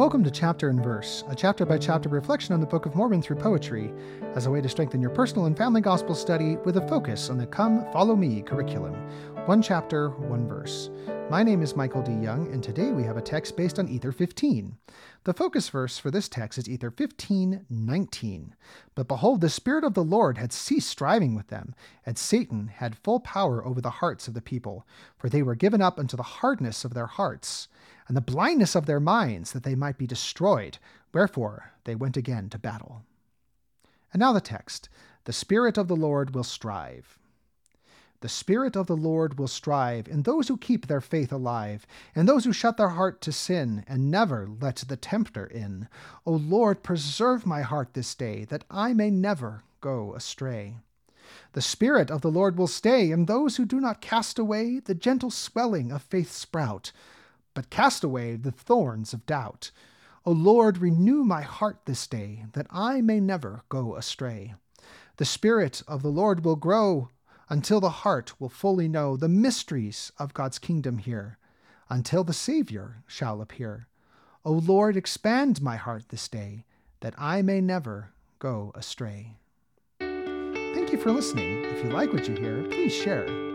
Welcome to Chapter and Verse, a chapter by chapter reflection on the Book of Mormon through poetry, as a way to strengthen your personal and family gospel study with a focus on the Come Follow Me curriculum. One chapter, one verse. My name is Michael D. Young, and today we have a text based on Ether 15. The focus verse for this text is Ether 15 19. But behold, the Spirit of the Lord had ceased striving with them, and Satan had full power over the hearts of the people, for they were given up unto the hardness of their hearts and the blindness of their minds, that they might be destroyed. Wherefore they went again to battle. And now the text The Spirit of the Lord will strive. The Spirit of the Lord will strive in those who keep their faith alive, and those who shut their heart to sin, and never let the tempter in. O Lord, preserve my heart this day, that I may never go astray. The Spirit of the Lord will stay in those who do not cast away the gentle swelling of faith's sprout but cast away the thorns of doubt. O Lord, renew my heart this day, that I may never go astray. The Spirit of the Lord will grow until the heart will fully know the mysteries of God's kingdom here, until the Savior shall appear. O Lord, expand my heart this day, that I may never go astray. Thank you for listening. If you like what you hear, please share.